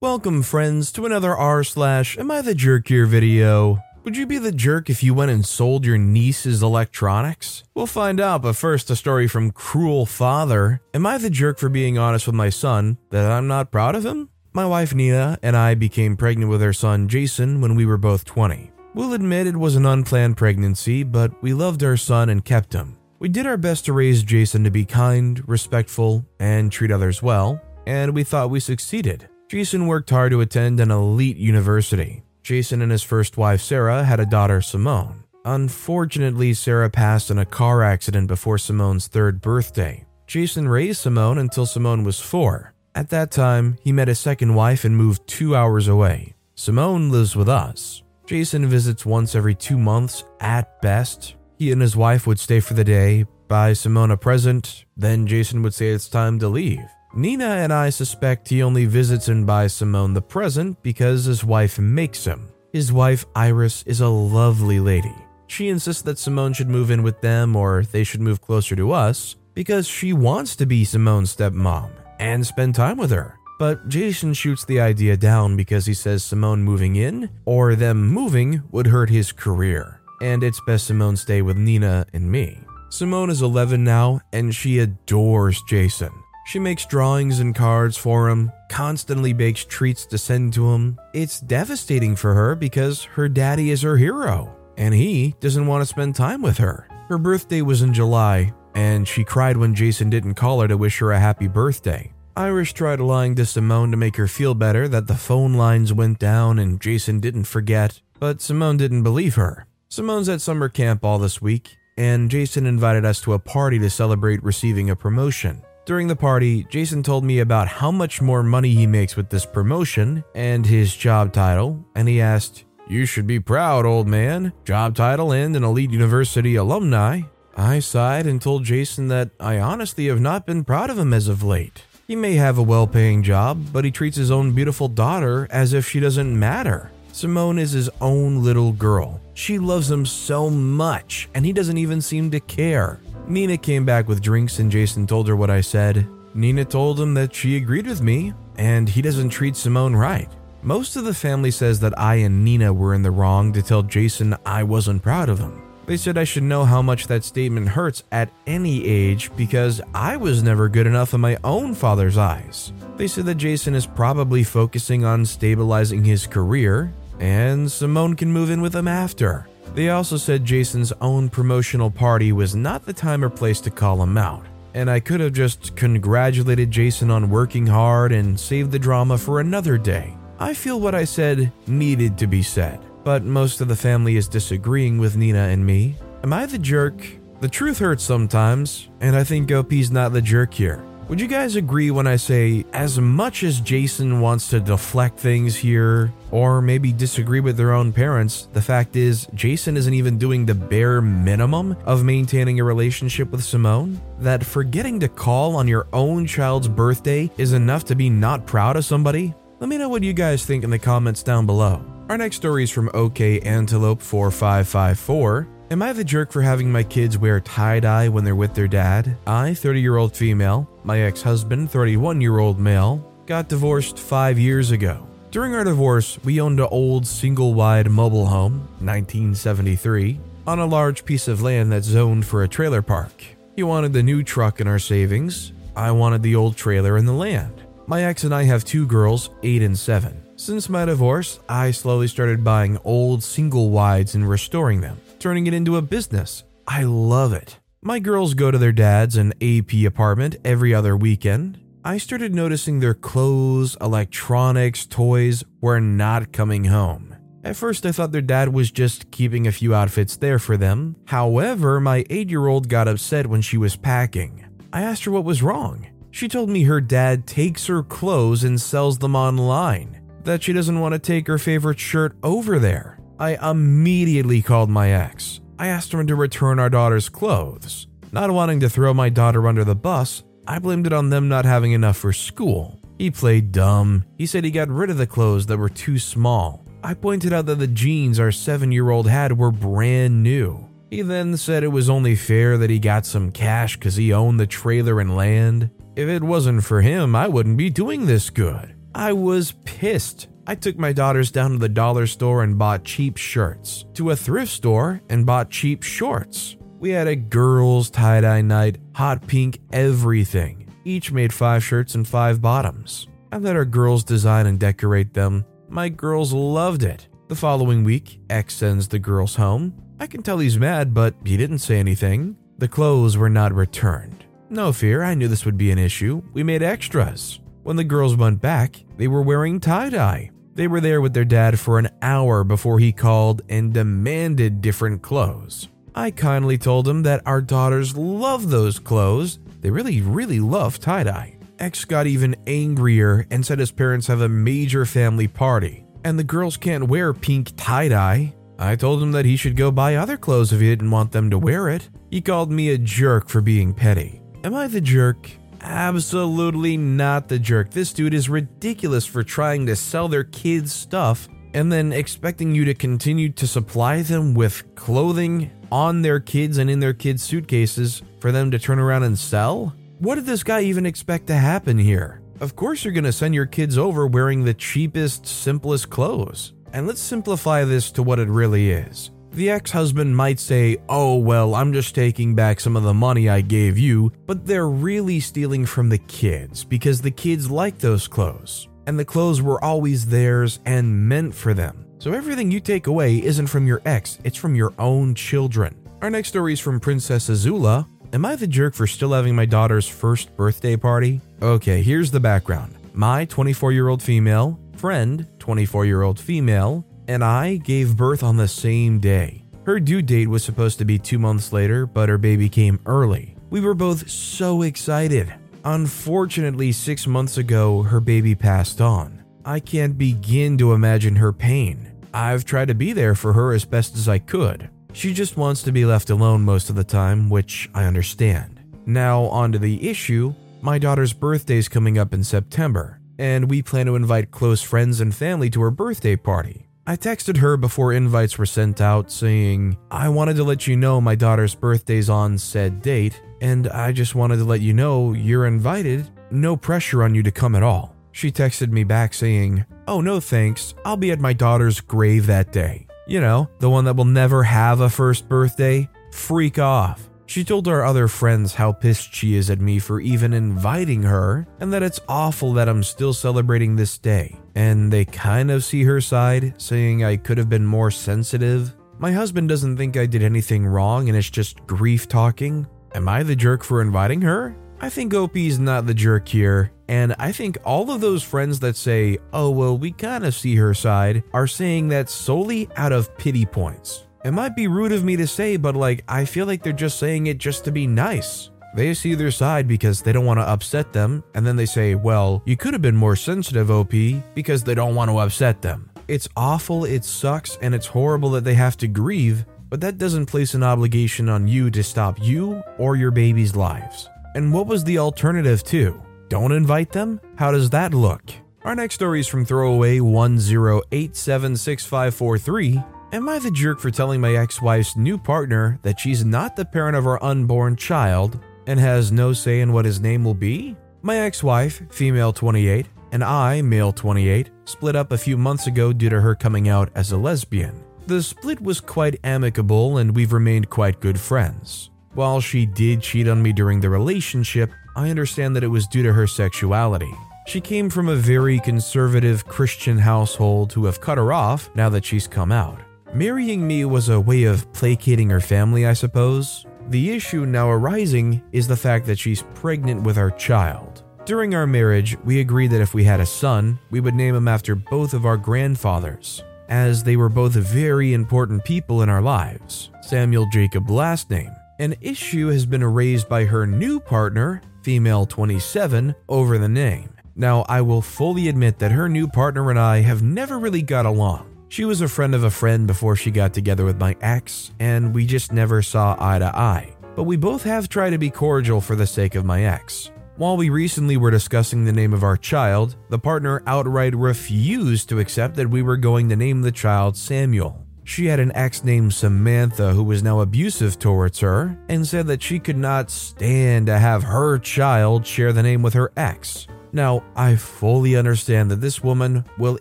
Welcome, friends, to another r slash Am I the Jerk here video. Would you be the jerk if you went and sold your niece's electronics? We'll find out, but first, a story from Cruel Father. Am I the jerk for being honest with my son that I'm not proud of him? My wife Nina and I became pregnant with our son Jason when we were both 20. We'll admit it was an unplanned pregnancy, but we loved our son and kept him. We did our best to raise Jason to be kind, respectful, and treat others well, and we thought we succeeded. Jason worked hard to attend an elite university. Jason and his first wife, Sarah, had a daughter, Simone. Unfortunately, Sarah passed in a car accident before Simone's third birthday. Jason raised Simone until Simone was four. At that time, he met his second wife and moved two hours away. Simone lives with us. Jason visits once every two months at best. He and his wife would stay for the day, buy Simone a present, then Jason would say it's time to leave. Nina and I suspect he only visits and buys Simone the present because his wife makes him. His wife, Iris, is a lovely lady. She insists that Simone should move in with them or they should move closer to us because she wants to be Simone's stepmom and spend time with her. But Jason shoots the idea down because he says Simone moving in or them moving would hurt his career, and it's best Simone stay with Nina and me. Simone is 11 now and she adores Jason. She makes drawings and cards for him, constantly bakes treats to send to him. It's devastating for her because her daddy is her hero, and he doesn't want to spend time with her. Her birthday was in July, and she cried when Jason didn't call her to wish her a happy birthday. Iris tried lying to Simone to make her feel better that the phone lines went down and Jason didn't forget, but Simone didn't believe her. Simone's at summer camp all this week, and Jason invited us to a party to celebrate receiving a promotion. During the party, Jason told me about how much more money he makes with this promotion and his job title, and he asked, You should be proud, old man. Job title and an elite university alumni. I sighed and told Jason that I honestly have not been proud of him as of late. He may have a well paying job, but he treats his own beautiful daughter as if she doesn't matter. Simone is his own little girl. She loves him so much, and he doesn't even seem to care. Nina came back with drinks and Jason told her what I said. Nina told him that she agreed with me and he doesn't treat Simone right. Most of the family says that I and Nina were in the wrong to tell Jason I wasn't proud of him. They said I should know how much that statement hurts at any age because I was never good enough in my own father's eyes. They said that Jason is probably focusing on stabilizing his career and Simone can move in with him after. They also said Jason's own promotional party was not the time or place to call him out, and I could have just congratulated Jason on working hard and saved the drama for another day. I feel what I said needed to be said, but most of the family is disagreeing with Nina and me. Am I the jerk? The truth hurts sometimes, and I think OP's not the jerk here. Would you guys agree when I say, as much as Jason wants to deflect things here, or maybe disagree with their own parents, the fact is, Jason isn't even doing the bare minimum of maintaining a relationship with Simone? That forgetting to call on your own child's birthday is enough to be not proud of somebody? Let me know what you guys think in the comments down below. Our next story is from OK Antelope 4554. Am I the jerk for having my kids wear tie dye when they're with their dad? I, 30 year old female, my ex husband, 31 year old male, got divorced five years ago. During our divorce, we owned an old single wide mobile home, 1973, on a large piece of land that's zoned for a trailer park. He wanted the new truck in our savings. I wanted the old trailer and the land. My ex and I have two girls, 8 and 7. Since my divorce, I slowly started buying old single wides and restoring them turning it into a business. I love it. My girls go to their dad's and AP apartment every other weekend. I started noticing their clothes, electronics, toys were not coming home. At first, I thought their dad was just keeping a few outfits there for them. However, my 8 year old got upset when she was packing. I asked her what was wrong. She told me her dad takes her clothes and sells them online, that she doesn't want to take her favorite shirt over there. I immediately called my ex. I asked him to return our daughter's clothes. Not wanting to throw my daughter under the bus, I blamed it on them not having enough for school. He played dumb. He said he got rid of the clothes that were too small. I pointed out that the jeans our seven year old had were brand new. He then said it was only fair that he got some cash because he owned the trailer and land. If it wasn't for him, I wouldn't be doing this good. I was pissed. I took my daughters down to the dollar store and bought cheap shirts, to a thrift store and bought cheap shorts. We had a girls' tie dye night, hot pink, everything. Each made five shirts and five bottoms. I let our girls design and decorate them. My girls loved it. The following week, X sends the girls home. I can tell he's mad, but he didn't say anything. The clothes were not returned. No fear, I knew this would be an issue. We made extras. When the girls went back, they were wearing tie dye. They were there with their dad for an hour before he called and demanded different clothes. I kindly told him that our daughters love those clothes. They really, really love tie dye. X got even angrier and said his parents have a major family party and the girls can't wear pink tie dye. I told him that he should go buy other clothes if he didn't want them to wear it. He called me a jerk for being petty. Am I the jerk? Absolutely not the jerk. This dude is ridiculous for trying to sell their kids stuff and then expecting you to continue to supply them with clothing on their kids and in their kids' suitcases for them to turn around and sell? What did this guy even expect to happen here? Of course, you're going to send your kids over wearing the cheapest, simplest clothes. And let's simplify this to what it really is. The ex husband might say, Oh, well, I'm just taking back some of the money I gave you, but they're really stealing from the kids because the kids like those clothes. And the clothes were always theirs and meant for them. So everything you take away isn't from your ex, it's from your own children. Our next story is from Princess Azula. Am I the jerk for still having my daughter's first birthday party? Okay, here's the background. My 24 year old female friend, 24 year old female, and I gave birth on the same day. Her due date was supposed to be two months later, but her baby came early. We were both so excited. Unfortunately, six months ago, her baby passed on. I can't begin to imagine her pain. I've tried to be there for her as best as I could. She just wants to be left alone most of the time, which I understand. Now, on to the issue. My daughter's birthday is coming up in September, and we plan to invite close friends and family to her birthday party. I texted her before invites were sent out saying, I wanted to let you know my daughter's birthday's on said date, and I just wanted to let you know you're invited. No pressure on you to come at all. She texted me back saying, Oh, no thanks, I'll be at my daughter's grave that day. You know, the one that will never have a first birthday? Freak off. She told our other friends how pissed she is at me for even inviting her, and that it's awful that I'm still celebrating this day. And they kind of see her side, saying I could have been more sensitive. My husband doesn't think I did anything wrong and it's just grief talking. Am I the jerk for inviting her? I think OP's not the jerk here, and I think all of those friends that say, oh, well, we kind of see her side, are saying that solely out of pity points. It might be rude of me to say, but like, I feel like they're just saying it just to be nice. They see their side because they don't want to upset them, and then they say, Well, you could have been more sensitive, OP, because they don't want to upset them. It's awful, it sucks, and it's horrible that they have to grieve, but that doesn't place an obligation on you to stop you or your baby's lives. And what was the alternative, too? Don't invite them? How does that look? Our next story is from Throwaway 10876543 Am I the jerk for telling my ex wife's new partner that she's not the parent of our unborn child and has no say in what his name will be? My ex wife, female 28, and I, male 28, split up a few months ago due to her coming out as a lesbian. The split was quite amicable and we've remained quite good friends. While she did cheat on me during the relationship, I understand that it was due to her sexuality. She came from a very conservative Christian household who have cut her off now that she's come out. Marrying me was a way of placating her family, I suppose. The issue now arising is the fact that she's pregnant with our child. During our marriage, we agreed that if we had a son, we would name him after both of our grandfathers, as they were both very important people in our lives. Samuel Jacob last name. An issue has been raised by her new partner, female 27, over the name. Now, I will fully admit that her new partner and I have never really got along. She was a friend of a friend before she got together with my ex, and we just never saw eye to eye. But we both have tried to be cordial for the sake of my ex. While we recently were discussing the name of our child, the partner outright refused to accept that we were going to name the child Samuel. She had an ex named Samantha who was now abusive towards her and said that she could not stand to have her child share the name with her ex. Now, I fully understand that this woman will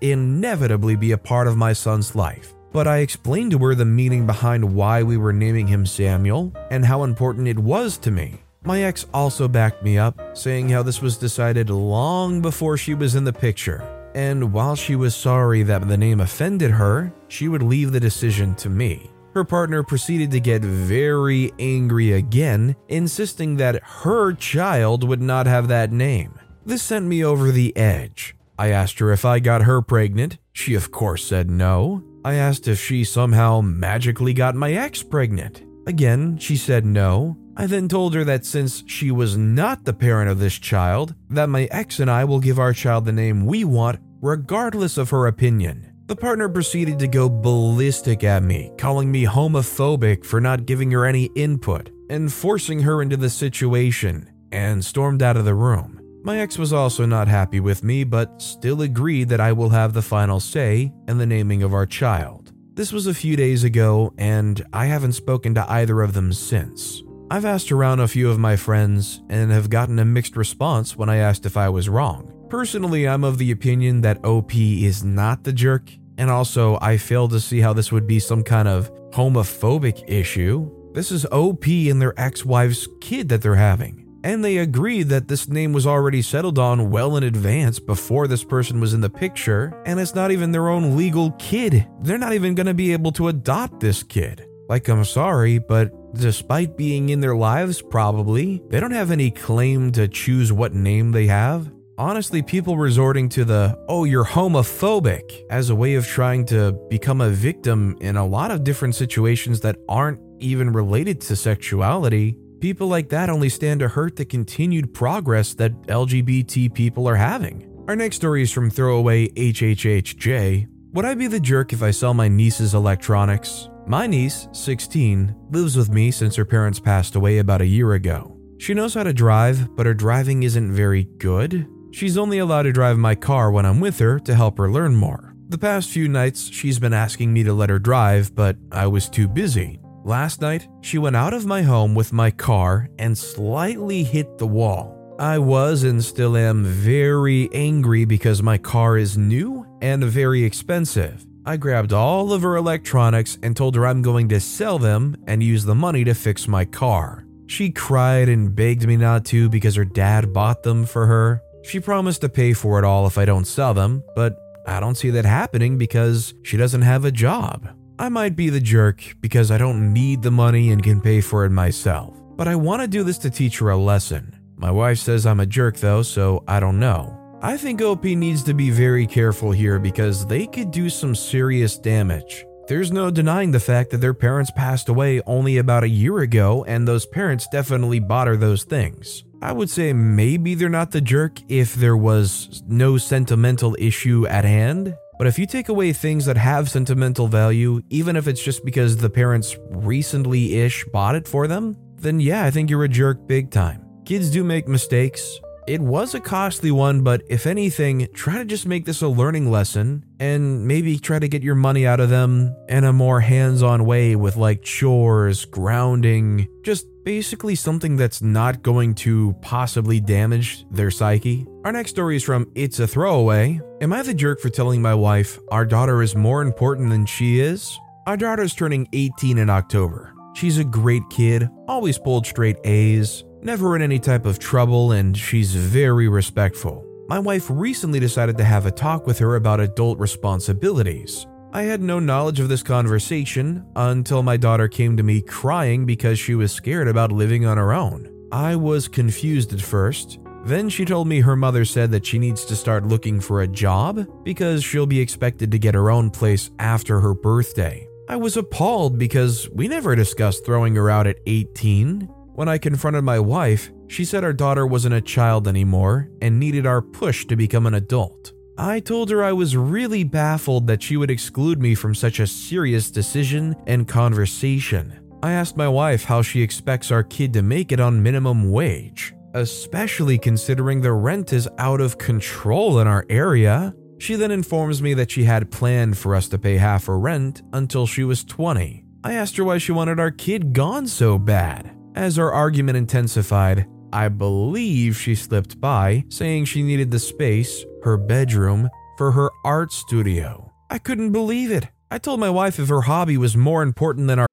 inevitably be a part of my son's life, but I explained to her the meaning behind why we were naming him Samuel and how important it was to me. My ex also backed me up, saying how this was decided long before she was in the picture, and while she was sorry that the name offended her, she would leave the decision to me. Her partner proceeded to get very angry again, insisting that her child would not have that name. This sent me over the edge. I asked her if I got her pregnant. She, of course, said no. I asked if she somehow magically got my ex pregnant. Again, she said no. I then told her that since she was not the parent of this child, that my ex and I will give our child the name we want regardless of her opinion. The partner proceeded to go ballistic at me, calling me homophobic for not giving her any input and forcing her into the situation, and stormed out of the room. My ex was also not happy with me, but still agreed that I will have the final say in the naming of our child. This was a few days ago, and I haven't spoken to either of them since. I've asked around a few of my friends and have gotten a mixed response when I asked if I was wrong. Personally, I'm of the opinion that OP is not the jerk, and also I fail to see how this would be some kind of homophobic issue. This is OP and their ex wife's kid that they're having and they agreed that this name was already settled on well in advance before this person was in the picture, and it's not even their own legal kid. They're not even going to be able to adopt this kid. Like, I'm sorry, but despite being in their lives, probably, they don't have any claim to choose what name they have. Honestly, people resorting to the, oh, you're homophobic as a way of trying to become a victim in a lot of different situations that aren't even related to sexuality People like that only stand to hurt the continued progress that LGBT people are having. Our next story is from Throwaway HHHJ. Would I be the jerk if I sell my niece's electronics? My niece, 16, lives with me since her parents passed away about a year ago. She knows how to drive, but her driving isn't very good. She's only allowed to drive my car when I'm with her to help her learn more. The past few nights, she's been asking me to let her drive, but I was too busy. Last night, she went out of my home with my car and slightly hit the wall. I was and still am very angry because my car is new and very expensive. I grabbed all of her electronics and told her I'm going to sell them and use the money to fix my car. She cried and begged me not to because her dad bought them for her. She promised to pay for it all if I don't sell them, but I don't see that happening because she doesn't have a job. I might be the jerk because I don't need the money and can pay for it myself, but I want to do this to teach her a lesson. My wife says I'm a jerk though, so I don't know. I think OP needs to be very careful here because they could do some serious damage. There's no denying the fact that their parents passed away only about a year ago, and those parents definitely bought her those things. I would say maybe they're not the jerk if there was no sentimental issue at hand, but if you take away things that have sentimental value, even if it's just because the parents recently ish bought it for them, then yeah, I think you're a jerk big time. Kids do make mistakes. It was a costly one, but if anything, try to just make this a learning lesson and maybe try to get your money out of them in a more hands on way with like chores, grounding, just basically something that's not going to possibly damage their psyche. Our next story is from It's a Throwaway. Am I the jerk for telling my wife our daughter is more important than she is? Our daughter's turning 18 in October. She's a great kid, always pulled straight A's, never in any type of trouble, and she's very respectful. My wife recently decided to have a talk with her about adult responsibilities. I had no knowledge of this conversation until my daughter came to me crying because she was scared about living on her own. I was confused at first. Then she told me her mother said that she needs to start looking for a job because she'll be expected to get her own place after her birthday. I was appalled because we never discussed throwing her out at 18. When I confronted my wife, she said our daughter wasn't a child anymore and needed our push to become an adult. I told her I was really baffled that she would exclude me from such a serious decision and conversation. I asked my wife how she expects our kid to make it on minimum wage, especially considering the rent is out of control in our area. She then informs me that she had planned for us to pay half her rent until she was 20. I asked her why she wanted our kid gone so bad. As our argument intensified, I believe she slipped by, saying she needed the space, her bedroom, for her art studio. I couldn't believe it. I told my wife if her hobby was more important than our.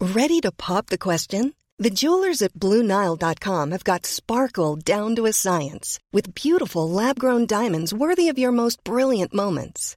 Ready to pop the question? The jewelers at BlueNile.com have got sparkle down to a science with beautiful lab grown diamonds worthy of your most brilliant moments.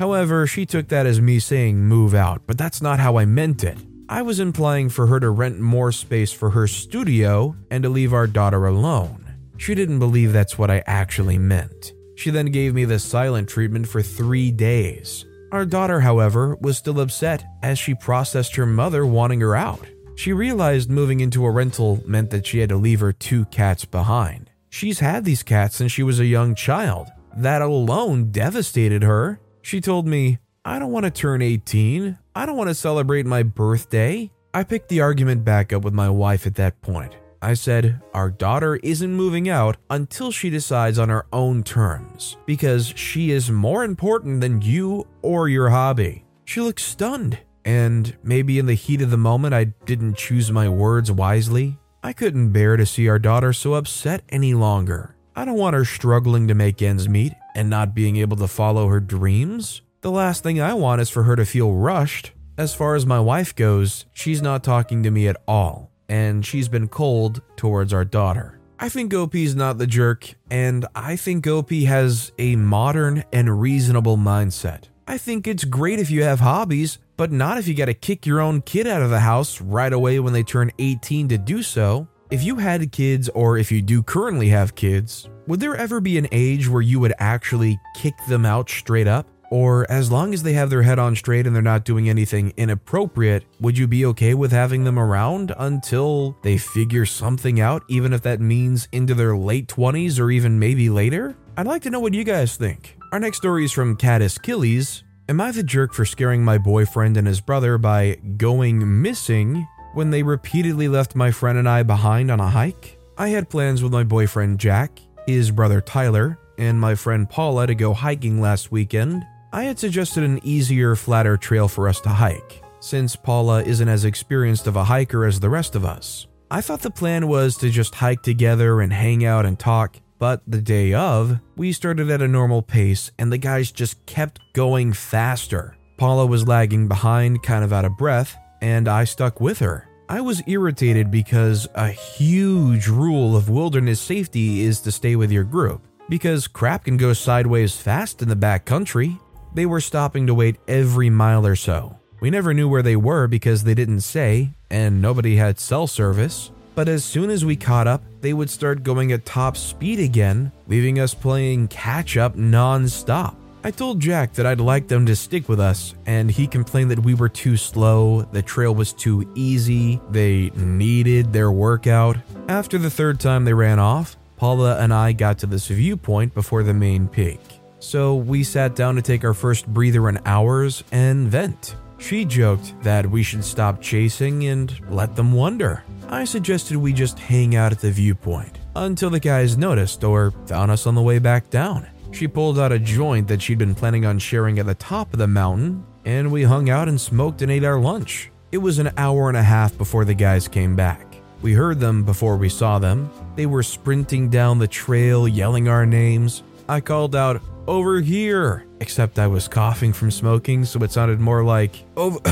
However, she took that as me saying move out, but that's not how I meant it. I was implying for her to rent more space for her studio and to leave our daughter alone. She didn't believe that's what I actually meant. She then gave me the silent treatment for three days. Our daughter, however, was still upset as she processed her mother wanting her out. She realized moving into a rental meant that she had to leave her two cats behind. She's had these cats since she was a young child. That alone devastated her. She told me, I don't want to turn 18. I don't want to celebrate my birthday. I picked the argument back up with my wife at that point. I said, Our daughter isn't moving out until she decides on her own terms, because she is more important than you or your hobby. She looked stunned, and maybe in the heat of the moment I didn't choose my words wisely. I couldn't bear to see our daughter so upset any longer. I don't want her struggling to make ends meet and not being able to follow her dreams. The last thing I want is for her to feel rushed. As far as my wife goes, she's not talking to me at all, and she's been cold towards our daughter. I think OP's not the jerk, and I think Opie has a modern and reasonable mindset. I think it's great if you have hobbies, but not if you gotta kick your own kid out of the house right away when they turn 18 to do so. If you had kids, or if you do currently have kids, would there ever be an age where you would actually kick them out straight up? Or as long as they have their head on straight and they're not doing anything inappropriate, would you be okay with having them around until they figure something out, even if that means into their late 20s or even maybe later? I'd like to know what you guys think. Our next story is from Caddis Killies. Am I the jerk for scaring my boyfriend and his brother by going missing when they repeatedly left my friend and I behind on a hike? I had plans with my boyfriend Jack, his brother Tyler, and my friend Paula to go hiking last weekend. I had suggested an easier, flatter trail for us to hike, since Paula isn't as experienced of a hiker as the rest of us. I thought the plan was to just hike together and hang out and talk, but the day of, we started at a normal pace and the guys just kept going faster. Paula was lagging behind, kind of out of breath, and I stuck with her. I was irritated because a huge rule of wilderness safety is to stay with your group, because crap can go sideways fast in the back country. They were stopping to wait every mile or so. We never knew where they were because they didn't say, and nobody had cell service. But as soon as we caught up, they would start going at top speed again, leaving us playing catch up non stop. I told Jack that I'd like them to stick with us, and he complained that we were too slow, the trail was too easy, they needed their workout. After the third time they ran off, Paula and I got to this viewpoint before the main peak. So we sat down to take our first breather in hours and vent. She joked that we should stop chasing and let them wonder. I suggested we just hang out at the viewpoint until the guys noticed or found us on the way back down. She pulled out a joint that she'd been planning on sharing at the top of the mountain, and we hung out and smoked and ate our lunch. It was an hour and a half before the guys came back. We heard them before we saw them. They were sprinting down the trail, yelling our names. I called out, Over here! Except I was coughing from smoking, so it sounded more like, Over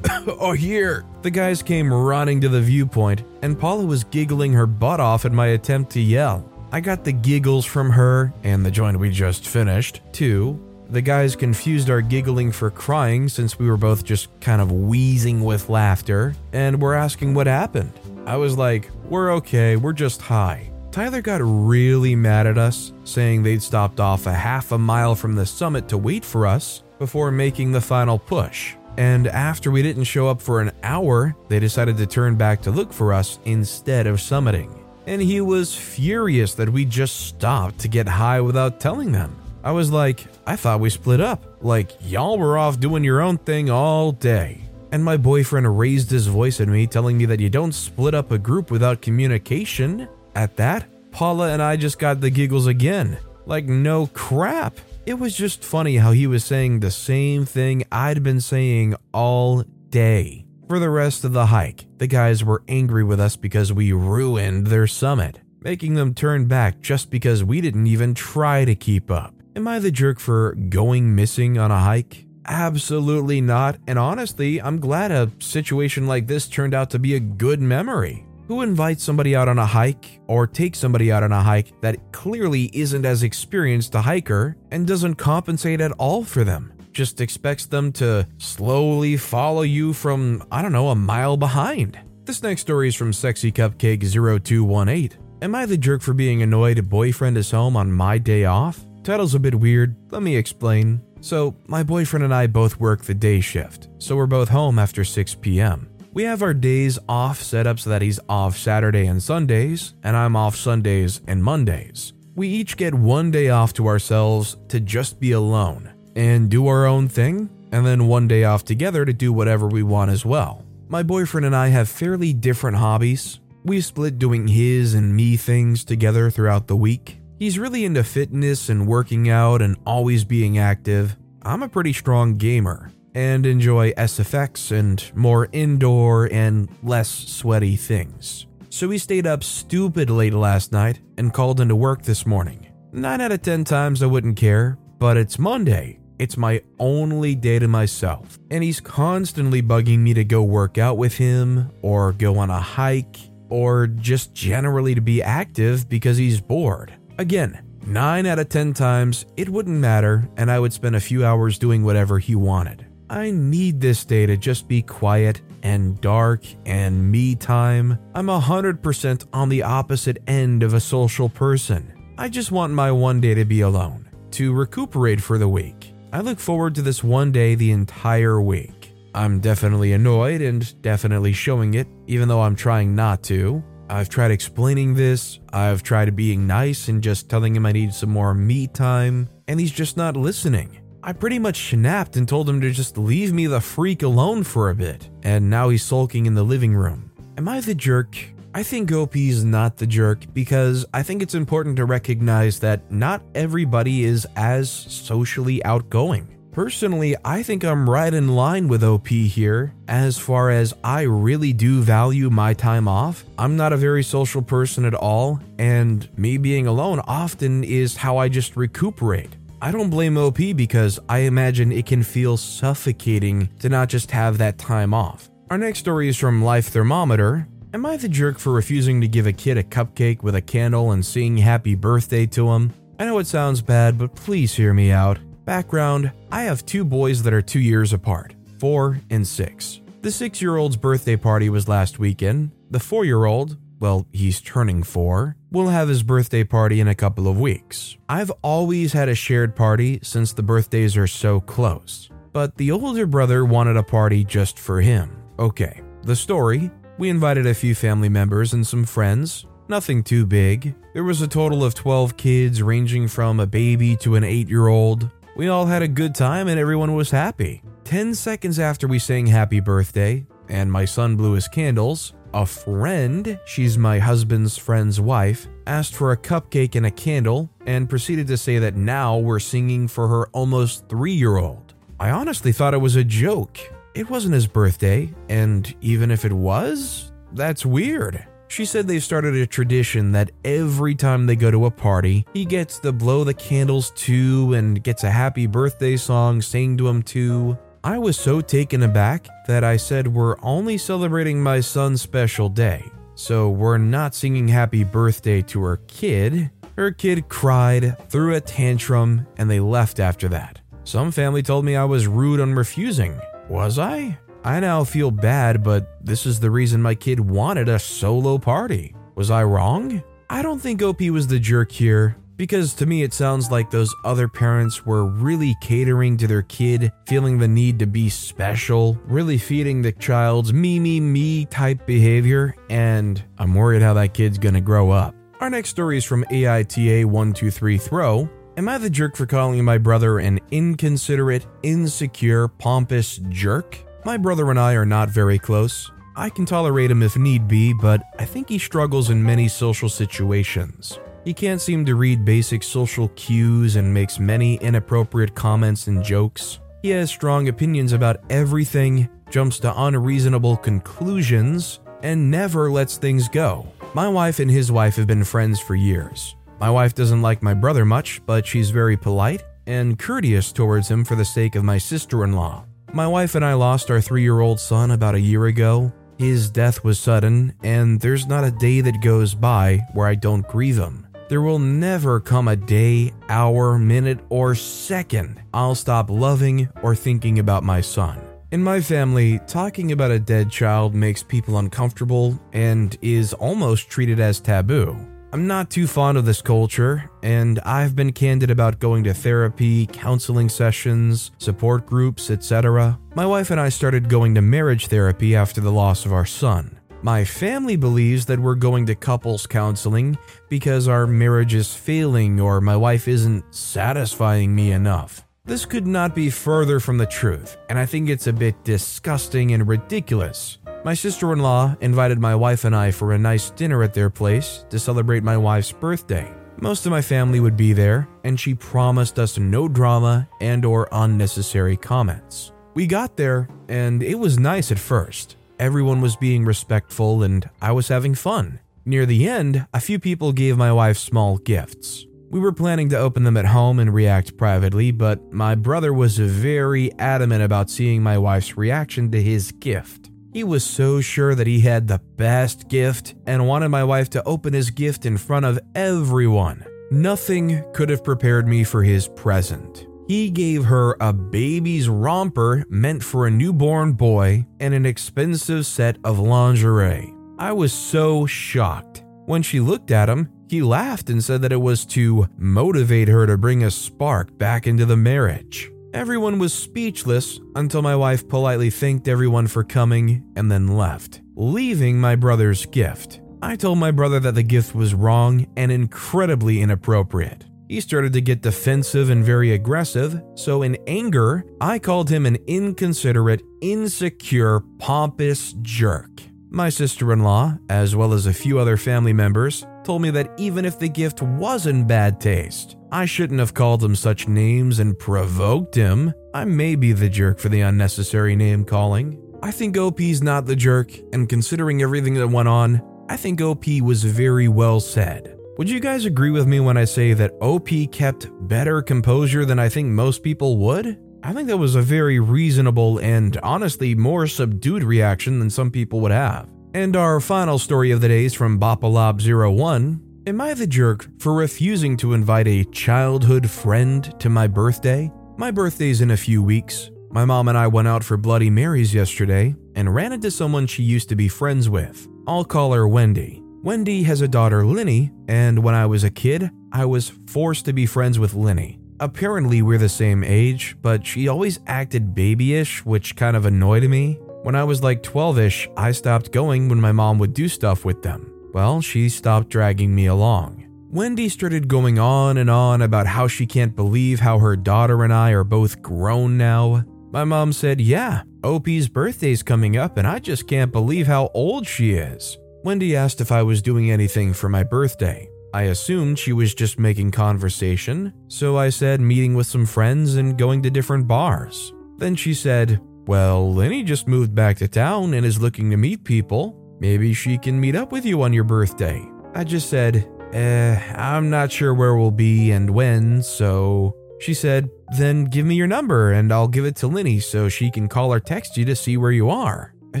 oh, here! The guys came running to the viewpoint, and Paula was giggling her butt off at my attempt to yell. I got the giggles from her and the joint we just finished, too. The guys confused our giggling for crying since we were both just kind of wheezing with laughter and were asking what happened. I was like, We're okay, we're just high. Tyler got really mad at us, saying they'd stopped off a half a mile from the summit to wait for us before making the final push. And after we didn't show up for an hour, they decided to turn back to look for us instead of summiting and he was furious that we just stopped to get high without telling them. I was like, I thought we split up. Like, y'all were off doing your own thing all day. And my boyfriend raised his voice at me, telling me that you don't split up a group without communication. At that, Paula and I just got the giggles again. Like, no crap. It was just funny how he was saying the same thing I'd been saying all day. For the rest of the hike, the guys were angry with us because we ruined their summit, making them turn back just because we didn't even try to keep up. Am I the jerk for going missing on a hike? Absolutely not, and honestly, I'm glad a situation like this turned out to be a good memory. Who invites somebody out on a hike or takes somebody out on a hike that clearly isn't as experienced a hiker and doesn't compensate at all for them? Just expects them to slowly follow you from, I don't know, a mile behind. This next story is from Sexy Cupcake 0218. Am I the jerk for being annoyed a boyfriend is home on my day off? Title's a bit weird, let me explain. So, my boyfriend and I both work the day shift, so we're both home after 6 p.m. We have our days off set up so that he's off Saturday and Sundays, and I'm off Sundays and Mondays. We each get one day off to ourselves to just be alone and do our own thing, and then one day off together to do whatever we want as well. My boyfriend and I have fairly different hobbies. We split doing his and me things together throughout the week. He's really into fitness and working out and always being active. I'm a pretty strong gamer and enjoy SFX and more indoor and less sweaty things. So we stayed up stupid late last night and called into work this morning. 9 out of 10 times I wouldn't care, but it's Monday it's my only day to myself. And he's constantly bugging me to go work out with him, or go on a hike, or just generally to be active because he's bored. Again, 9 out of 10 times, it wouldn't matter, and I would spend a few hours doing whatever he wanted. I need this day to just be quiet and dark and me time. I'm 100% on the opposite end of a social person. I just want my one day to be alone, to recuperate for the week I look forward to this one day the entire week. I'm definitely annoyed and definitely showing it, even though I'm trying not to. I've tried explaining this, I've tried being nice and just telling him I need some more me time, and he's just not listening. I pretty much snapped and told him to just leave me the freak alone for a bit, and now he's sulking in the living room. Am I the jerk? I think OP's not the jerk because I think it's important to recognize that not everybody is as socially outgoing. Personally, I think I'm right in line with OP here as far as I really do value my time off. I'm not a very social person at all, and me being alone often is how I just recuperate. I don't blame OP because I imagine it can feel suffocating to not just have that time off. Our next story is from Life Thermometer, Am I the jerk for refusing to give a kid a cupcake with a candle and sing happy birthday to him? I know it sounds bad, but please hear me out. Background I have two boys that are two years apart, four and six. The six year old's birthday party was last weekend. The four year old, well, he's turning four, will have his birthday party in a couple of weeks. I've always had a shared party since the birthdays are so close, but the older brother wanted a party just for him. Okay, the story we invited a few family members and some friends, nothing too big. There was a total of 12 kids, ranging from a baby to an 8 year old. We all had a good time and everyone was happy. 10 seconds after we sang happy birthday, and my son blew his candles, a friend, she's my husband's friend's wife, asked for a cupcake and a candle and proceeded to say that now we're singing for her almost three year old. I honestly thought it was a joke. It wasn't his birthday, and even if it was, that's weird. She said they've started a tradition that every time they go to a party, he gets to blow the candles too and gets a happy birthday song sang to him too. I was so taken aback that I said we're only celebrating my son's special day, so we're not singing happy birthday to her kid. Her kid cried, threw a tantrum, and they left after that. Some family told me I was rude on refusing. Was I? I now feel bad, but this is the reason my kid wanted a solo party. Was I wrong? I don't think OP was the jerk here, because to me it sounds like those other parents were really catering to their kid, feeling the need to be special, really feeding the child's me, me, me type behavior, and I'm worried how that kid's gonna grow up. Our next story is from AITA123 Throw, Am I the jerk for calling my brother an inconsiderate, insecure, pompous jerk? My brother and I are not very close. I can tolerate him if need be, but I think he struggles in many social situations. He can't seem to read basic social cues and makes many inappropriate comments and jokes. He has strong opinions about everything, jumps to unreasonable conclusions, and never lets things go. My wife and his wife have been friends for years. My wife doesn't like my brother much, but she's very polite and courteous towards him for the sake of my sister in law. My wife and I lost our three year old son about a year ago. His death was sudden, and there's not a day that goes by where I don't grieve him. There will never come a day, hour, minute, or second I'll stop loving or thinking about my son. In my family, talking about a dead child makes people uncomfortable and is almost treated as taboo. I'm not too fond of this culture, and I've been candid about going to therapy, counseling sessions, support groups, etc. My wife and I started going to marriage therapy after the loss of our son. My family believes that we're going to couples counseling because our marriage is failing or my wife isn't satisfying me enough. This could not be further from the truth, and I think it's a bit disgusting and ridiculous. My sister in law invited my wife and I for a nice dinner at their place to celebrate my wife's birthday. Most of my family would be there, and she promised us no drama and or unnecessary comments. We got there, and it was nice at first. Everyone was being respectful and I was having fun. Near the end, a few people gave my wife small gifts. We were planning to open them at home and react privately, but my brother was very adamant about seeing my wife's reaction to his gift. He was so sure that he had the best gift and wanted my wife to open his gift in front of everyone. Nothing could have prepared me for his present. He gave her a baby's romper meant for a newborn boy and an expensive set of lingerie. I was so shocked. When she looked at him, he laughed and said that it was to motivate her to bring a spark back into the marriage. Everyone was speechless until my wife politely thanked everyone for coming and then left, leaving my brother's gift. I told my brother that the gift was wrong and incredibly inappropriate. He started to get defensive and very aggressive, so in anger, I called him an inconsiderate, insecure, pompous jerk. My sister in law, as well as a few other family members, told me that even if the gift was in bad taste, I shouldn't have called him such names and provoked him. I may be the jerk for the unnecessary name calling. I think OP's not the jerk, and considering everything that went on, I think OP was very well said. Would you guys agree with me when I say that OP kept better composure than I think most people would? I think that was a very reasonable and honestly more subdued reaction than some people would have. And our final story of the day is from Bapalob01. Am I the jerk for refusing to invite a childhood friend to my birthday? My birthday's in a few weeks. My mom and I went out for Bloody Marys yesterday and ran into someone she used to be friends with. I'll call her Wendy. Wendy has a daughter, Linny, and when I was a kid, I was forced to be friends with Linny. Apparently, we're the same age, but she always acted babyish, which kind of annoyed me. When I was like 12 ish, I stopped going when my mom would do stuff with them. Well, she stopped dragging me along. Wendy started going on and on about how she can't believe how her daughter and I are both grown now. My mom said, Yeah, OP's birthday's coming up, and I just can't believe how old she is. Wendy asked if I was doing anything for my birthday. I assumed she was just making conversation, so I said meeting with some friends and going to different bars. Then she said, Well, Lenny just moved back to town and is looking to meet people. Maybe she can meet up with you on your birthday. I just said, Eh, I'm not sure where we'll be and when, so. She said, Then give me your number and I'll give it to Linny so she can call or text you to see where you are. I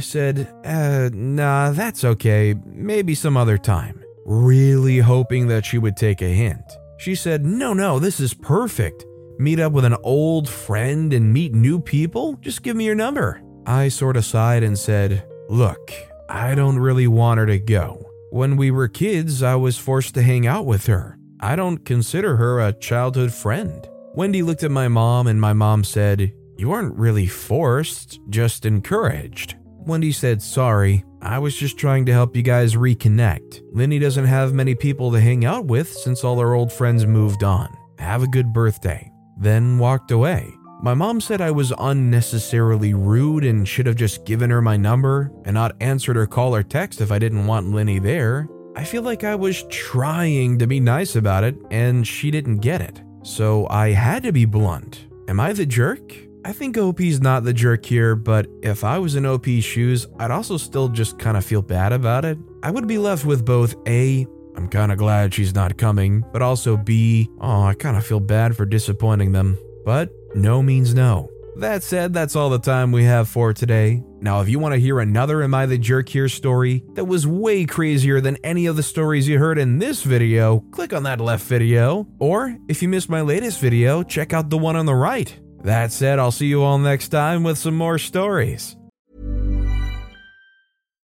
said, uh, nah, that's okay. Maybe some other time. Really hoping that she would take a hint. She said, No, no, this is perfect. Meet up with an old friend and meet new people? Just give me your number. I sort of sighed and said, Look, I don't really want her to go. When we were kids, I was forced to hang out with her. I don't consider her a childhood friend. Wendy looked at my mom, and my mom said, You weren't really forced, just encouraged. Wendy said, Sorry, I was just trying to help you guys reconnect. Linny doesn't have many people to hang out with since all her old friends moved on. Have a good birthday. Then walked away. My mom said I was unnecessarily rude and should have just given her my number and not answered her call or text if I didn't want Linny there. I feel like I was trying to be nice about it and she didn't get it. So I had to be blunt. Am I the jerk? I think OP's not the jerk here, but if I was in OP's shoes, I'd also still just kind of feel bad about it. I would be left with both A, I'm kind of glad she's not coming, but also B, oh, I kind of feel bad for disappointing them. But no means no. That said, that's all the time we have for today. Now, if you want to hear another Am I the Jerk Here story that was way crazier than any of the stories you heard in this video, click on that left video. Or if you missed my latest video, check out the one on the right. That said, I'll see you all next time with some more stories.